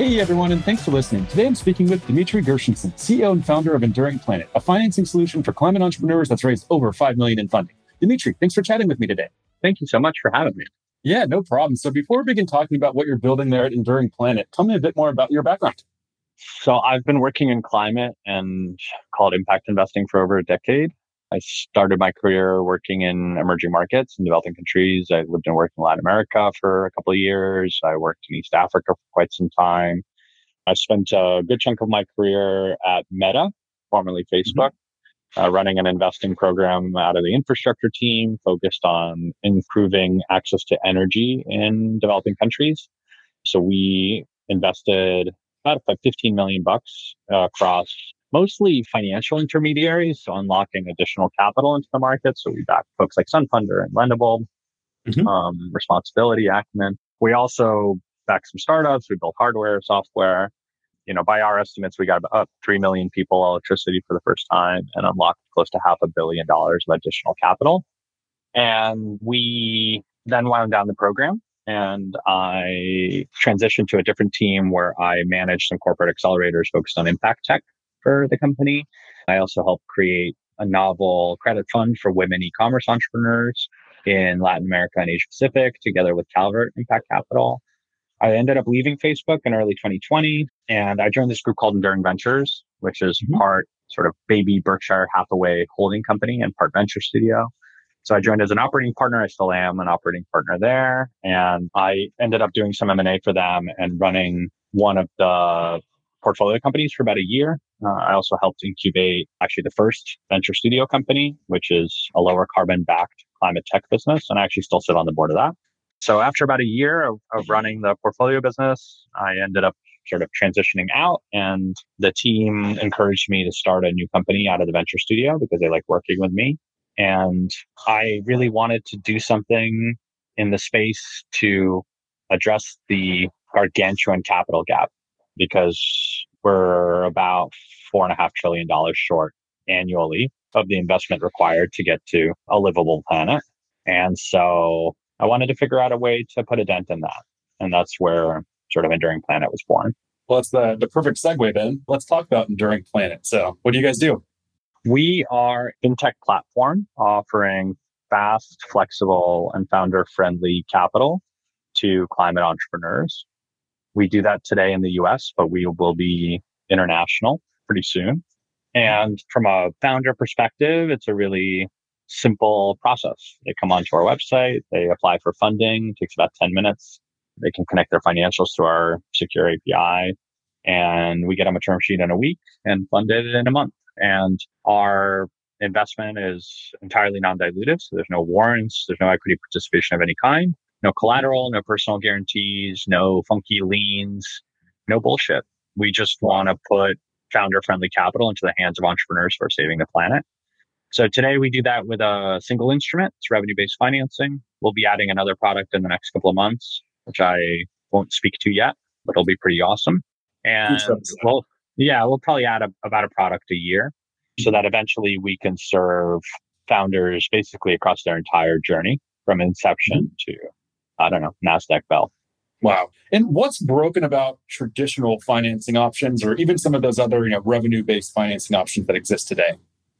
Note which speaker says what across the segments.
Speaker 1: Hey everyone, and thanks for listening. Today I'm speaking with Dimitry Gershenson, CEO and founder of Enduring Planet, a financing solution for climate entrepreneurs that's raised over five million in funding. Dimitry, thanks for chatting with me today.
Speaker 2: Thank you so much for having me.
Speaker 1: Yeah, no problem. So before we begin talking about what you're building there at Enduring Planet, tell me a bit more about your background.
Speaker 2: So I've been working in climate and called impact investing for over a decade. I started my career working in emerging markets and developing countries. I lived and worked in Latin America for a couple of years. I worked in East Africa for quite some time. I spent a good chunk of my career at Meta, formerly Facebook, mm-hmm. uh, running an investing program out of the infrastructure team focused on improving access to energy in developing countries. So we invested about 15 million bucks uh, across mostly financial intermediaries, so unlocking additional capital into the market. So we back folks like Sunfunder and Lendable, mm-hmm. um, Responsibility, Acumen. We also back some startups. We built hardware, software. You know, by our estimates, we got about 3 million people electricity for the first time and unlocked close to half a billion dollars of additional capital. And we then wound down the program and I transitioned to a different team where I managed some corporate accelerators focused on impact tech for the company. I also helped create a novel credit fund for women e-commerce entrepreneurs in Latin America and Asia Pacific together with Calvert Impact Capital. I ended up leaving Facebook in early 2020 and I joined this group called Enduring Ventures, which is mm-hmm. part sort of baby Berkshire Hathaway holding company and part venture studio. So I joined as an operating partner. I still am an operating partner there. And I ended up doing some M&A for them and running one of the portfolio companies for about a year. Uh, I also helped incubate actually the first venture studio company, which is a Lowercarbon backed climate tech business. And I actually still sit on the board of that. So after about a year of, of running the portfolio business, I ended up sort of transitioning out and the team encouraged me to start a new company out of the venture studio because they like working with me. And I really wanted to do something in the space to address the gargantuan capital gap because we're about four and a half trillion dollars short annually of the investment required to get to a livable planet. And so I wanted to figure out a way to put a dent in that. And that's where sort of Enduring Planet was born.
Speaker 1: Well, that's the, the perfect segue then. Let's talk about Enduring Planet. So what do you guys do?
Speaker 2: We are fintech platform offering fast, flexible, and founder friendly capital to climate entrepreneurs. We do that today in the US, but we will be international pretty soon. And from a founder perspective, it's a really simple process. They come onto our website, they apply for funding, takes about 10 minutes. They can connect their financials to our secure API and we get them a term sheet in a week and funded in a month. And our investment is entirely non-dilutive. So there's no warrants, there's no equity participation of any kind no collateral, no personal guarantees, no funky liens, no bullshit. We just want to put founder friendly capital into the hands of entrepreneurs are saving the planet. So today we do that with a single instrument. It's revenue based financing. We'll be adding another product in the next couple of months, which I won't speak to yet, but it'll be pretty awesome. And we'll, yeah, we'll probably add a, about a product a year so that eventually we can serve founders basically across their entire journey from inception mm-hmm. to I don't know, NASDAQ bell.
Speaker 1: Wow. And what's broken about traditional financing options or even some of those other, you know, revenue-based financing options that exist today?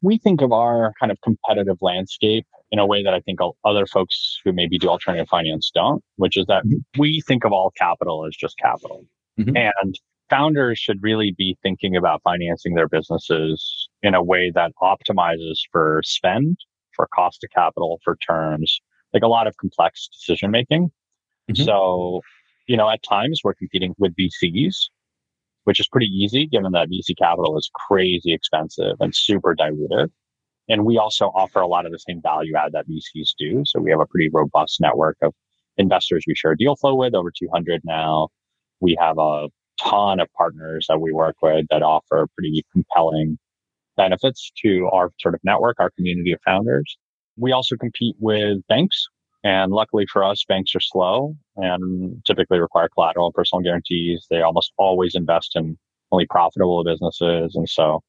Speaker 2: We think of our kind of competitive landscape in a way that I think other folks who maybe do alternative finance don't, which is that mm-hmm. we think of all capital as just capital. Mm-hmm. And founders should really be thinking about financing their businesses in a way that optimizes for spend, for cost of capital, for terms, like a lot of complex decision making. Mm-hmm. So, you know, at times we're competing with VCs, which is pretty easy given that VC capital is crazy expensive and super diluted. And we also offer a lot of the same value add that VCs do. So we have a pretty robust network of investors we share deal flow with, over 200 now. We have a ton of partners that we work with that offer pretty compelling benefits to our sort of network, our community of founders. We also compete with banks. And luckily for us, banks are slow and typically require collateral and personal guarantees. They almost always invest in only profitable businesses. And so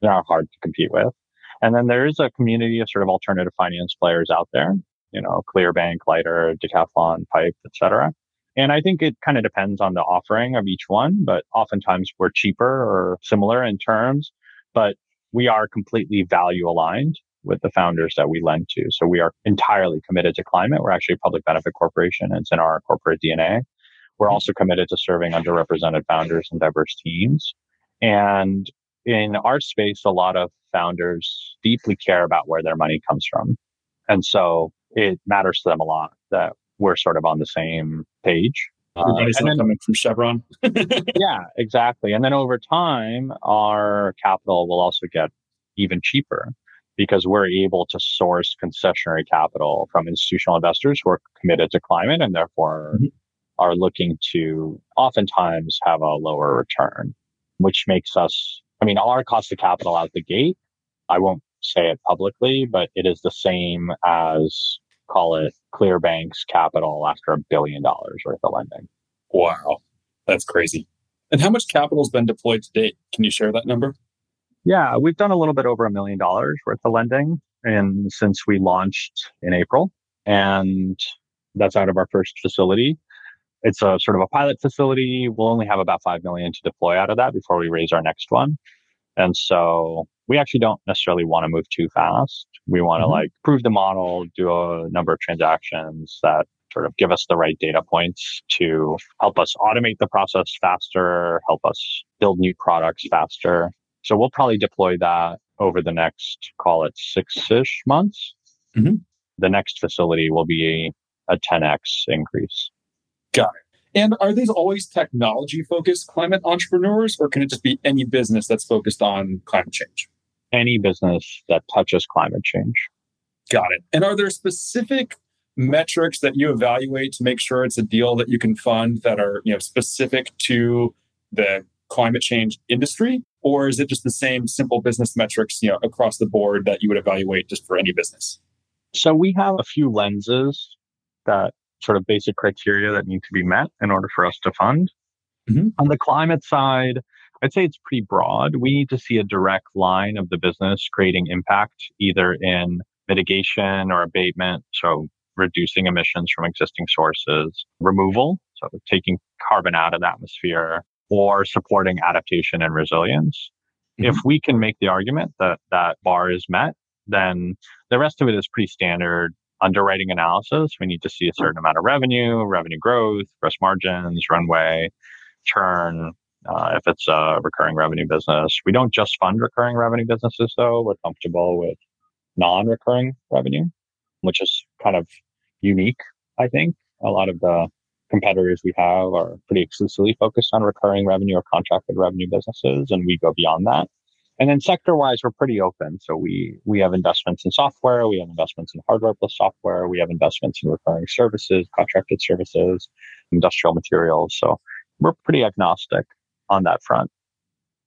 Speaker 2: they're not hard to compete with. And then there is a community of sort of alternative finance players out there, you know, Clearbanc, Lighter, Decathlon, Pipe, etc. And I think it kind of depends on the offering of each one, but oftentimes we're cheaper or similar in terms, but we are completely value aligned with the founders that we lend to. So we are entirely committed to climate. We're actually a public benefit corporation. And it's in our corporate DNA. We're also committed to serving underrepresented founders and diverse teams. And in our space, a lot of founders deeply care about where their money comes from. And so it matters to them a lot that we're sort of on the same page.
Speaker 1: Everybody's uh, not coming from Chevron.
Speaker 2: yeah, exactly. And then over time, our capital will also get even cheaper because we're able to source concessionary capital from institutional investors who are committed to climate and therefore mm-hmm. are looking to oftentimes have a lower return, which makes us, I mean, our cost of capital out the gate, I won't say it publicly, but it is the same as call it Clearbanc's capital after a billion dollars worth of lending.
Speaker 1: Wow. That's crazy. And how much capital has been deployed to date? Can you share that number?
Speaker 2: Yeah, we've done a little bit over a million dollars worth of lending and since we launched in April. And that's out of our first facility. It's a sort of a pilot facility. We'll only have about 5 million to deploy out of that before we raise our next one. And so we actually don't necessarily want to move too fast. We want to mm-hmm. like prove the model, do a number of transactions that sort of give us the right data points to help us automate the process faster, help us build new products faster. So we'll probably deploy that over the next, call it six ish months. Mm-hmm. The next facility will be a 10x increase.
Speaker 1: Got it. And are these always technology focused climate entrepreneurs, or can it just be any business that's focused on climate change?
Speaker 2: Any business that touches climate change.
Speaker 1: Got it. And are there specific metrics that you evaluate to make sure it's a deal that you can fund that are you know specific to the climate change industry or is it just the same simple business metrics you know across the board that you would evaluate just for any business?
Speaker 2: So we have a few lenses that sort of basic criteria that need to be met in order for us to fund. Mm-hmm. on the climate side i'd say it's pretty broad. We need to see a direct line of the business creating impact either in mitigation or abatement so reducing emissions from existing sources removal so taking carbon out of the atmosphere or supporting adaptation and resilience. Mm-hmm. If we can make the argument that that bar is met, then the rest of it is pretty standard underwriting analysis. We need to see a certain amount of revenue, revenue growth, gross margins, runway, churn. Uh, if it's a recurring revenue business, we don't just fund recurring revenue businesses, though. We're comfortable with non recurring revenue, which is kind of unique, I think. A lot of the competitors we have are pretty exclusively focused on recurring revenue or contracted revenue businesses, and we go beyond that. And then sector wise, we're pretty open. So we we have investments in software, we have investments in hardware plus software, we have investments in recurring services, contracted services, industrial materials. So we're pretty agnostic on that front.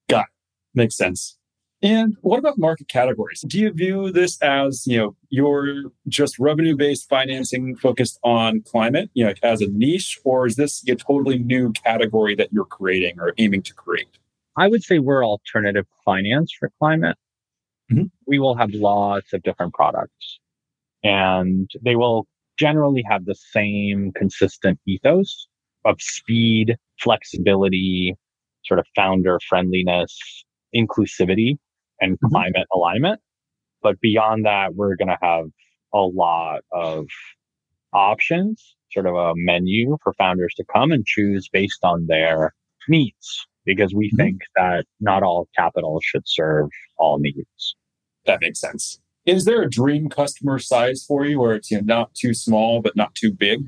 Speaker 1: Got it. Makes sense. And what about market categories? Do you view this as, you know, you're just revenue-based financing focused on climate, you know, as a niche, or is this a totally new category that you're creating or aiming to create?
Speaker 2: I would say we're alternative finance for climate. Mm-hmm. We will have lots of different products and they will generally have the same consistent ethos of speed, flexibility, sort of founder friendliness, inclusivity and mm-hmm. climate alignment. But beyond that, we're going to have a lot of options, sort of a menu for founders to come and choose based on their needs, because we mm-hmm. think that not all capital should serve all needs.
Speaker 1: That makes sense. Is there a dream customer size for you where it's you know, not too small, but not too big?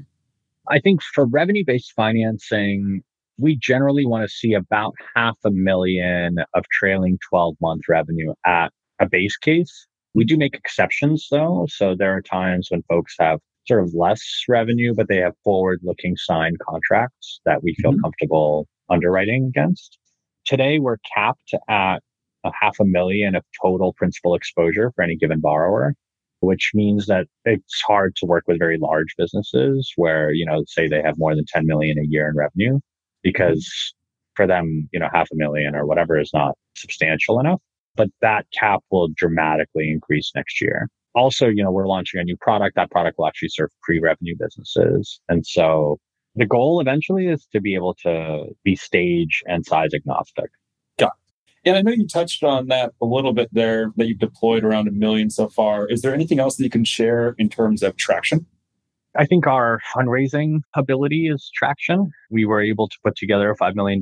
Speaker 2: I think for revenue based financing, we generally want to see about half a million of trailing 12 month revenue at a base case. We do make exceptions though. So there are times when folks have sort of less revenue, but they have forward looking signed contracts that we feel mm-hmm. comfortable underwriting against. Today, we're capped at a half a million of total principal exposure for any given borrower, which means that it's hard to work with very large businesses where, you know, say they have more than 10 million a year in revenue because for them, you know, half a million or whatever is not substantial enough. But that cap will dramatically increase next year. Also, you know, we're launching a new product. That product will actually serve pre-revenue businesses. And so the goal eventually is to be able to be stage and size agnostic.
Speaker 1: Got it. And I know you touched on that a little bit there, that you've deployed around a million so far. Is there anything else that you can share in terms of traction?
Speaker 2: I think our fundraising ability is traction. We were able to put together a $5 million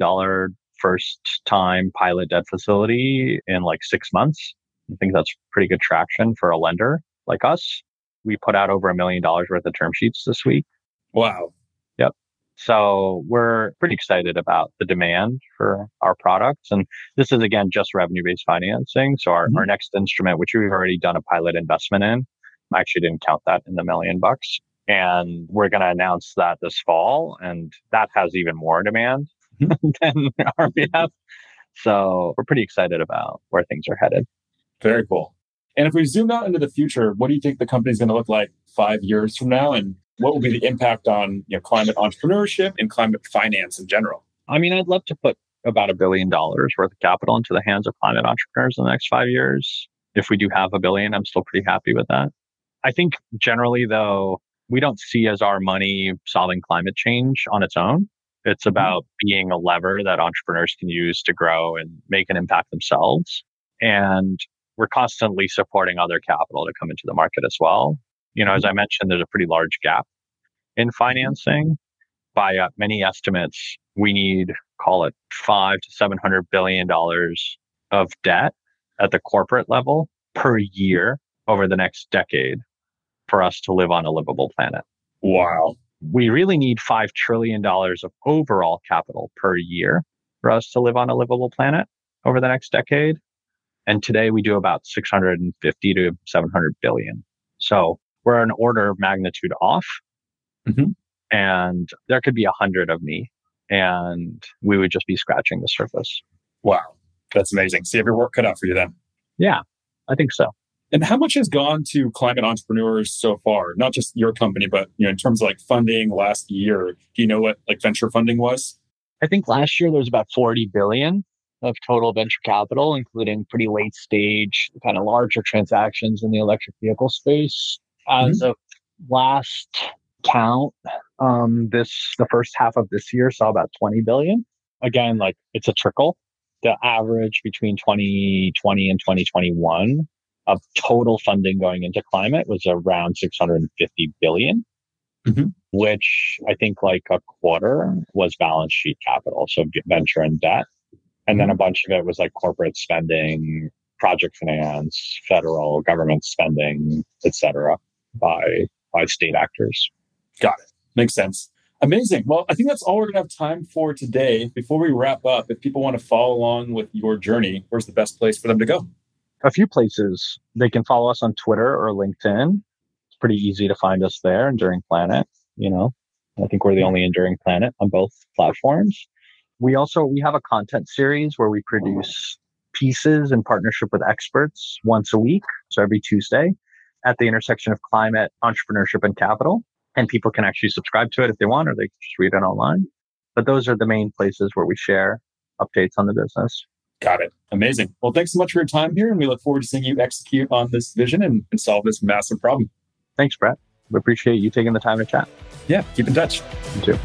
Speaker 2: first time pilot debt facility in like six months. I think that's pretty good traction for a lender like us. We put out over a million dollars worth of term sheets this week.
Speaker 1: Wow.
Speaker 2: Yep. So we're pretty excited about the demand for our products. And this is again just revenue based financing. So our, mm-hmm. our next instrument, which we've already done a pilot investment in, I actually didn't count that in the million bucks. And we're going to announce that this fall. And that has even more demand mm-hmm. than RBF. So we're pretty excited about where things are headed.
Speaker 1: Very cool. And if we zoom out into the future, what do you think the company is going to look like five years from now? And what will be the impact on you know, climate entrepreneurship and climate finance in general?
Speaker 2: I mean, I'd love to put about a billion dollars worth of capital into the hands of climate entrepreneurs in the next five years. If we do have a billion, I'm still pretty happy with that. I think generally, though, we don't see as our money solving climate change on its own. It's mm-hmm. about being a lever that entrepreneurs can use to grow and make an impact themselves. And we're constantly supporting other capital to come into the market as well. You know, as I mentioned, there's a pretty large gap in financing. By uh, many estimates, we need call it five to seven hundred billion dollars of debt at the corporate level per year over the next decade for us to live on a livable planet.
Speaker 1: Wow.
Speaker 2: We really need $5 trillion of overall capital per year for us to live on a livable planet over the next decade. And today we do about 650 to 700 billion. So we're an order of magnitude off. Mm-hmm. And there could be a hundred of me and we would just be scratching the surface.
Speaker 1: Wow. That's amazing. See, your work cut out for you then.
Speaker 2: Yeah, I think so.
Speaker 1: And how much has gone to climate entrepreneurs so far? Not just your company, but you know, in terms of like funding last year, do you know what like venture funding was?
Speaker 2: I think last year there was about 40 billion of total venture capital, including pretty late stage, kind of larger transactions in the electric vehicle space. As mm-hmm. of last count, um, this the first half of this year saw about 20 billion. Again, like it's a trickle. The average between 2020 and 2021 of total funding going into climate was around 650 billion, mm-hmm. which I think like a quarter was balance sheet capital, so venture and debt. And then a mm-hmm. bunch of it was like corporate spending, project finance, federal government spending, etc., by by state actors.
Speaker 1: Got it. Makes sense. Amazing. Well, I think that's all we're going to have time for today. Before we wrap up, if people want to follow along with your journey, where's the best place for them to go?
Speaker 2: A few places. They can follow us on Twitter or LinkedIn. It's pretty easy to find us there, Enduring Planet. You know, I think we're the only Enduring Planet on both platforms. We also we have a content series where we oh, produce pieces in partnership with experts once a week, so every Tuesday, at the intersection of climate, entrepreneurship, and capital. And people can actually subscribe to it if they want, or they can just read it online. But those are the main places where we share updates on the business.
Speaker 1: Got it. Amazing. Well, thanks so much for your time here. And we look forward to seeing you execute on this vision and, and solve this massive problem.
Speaker 2: Thanks, Brett. We appreciate you taking the time to chat.
Speaker 1: Yeah, keep in touch.
Speaker 2: You too.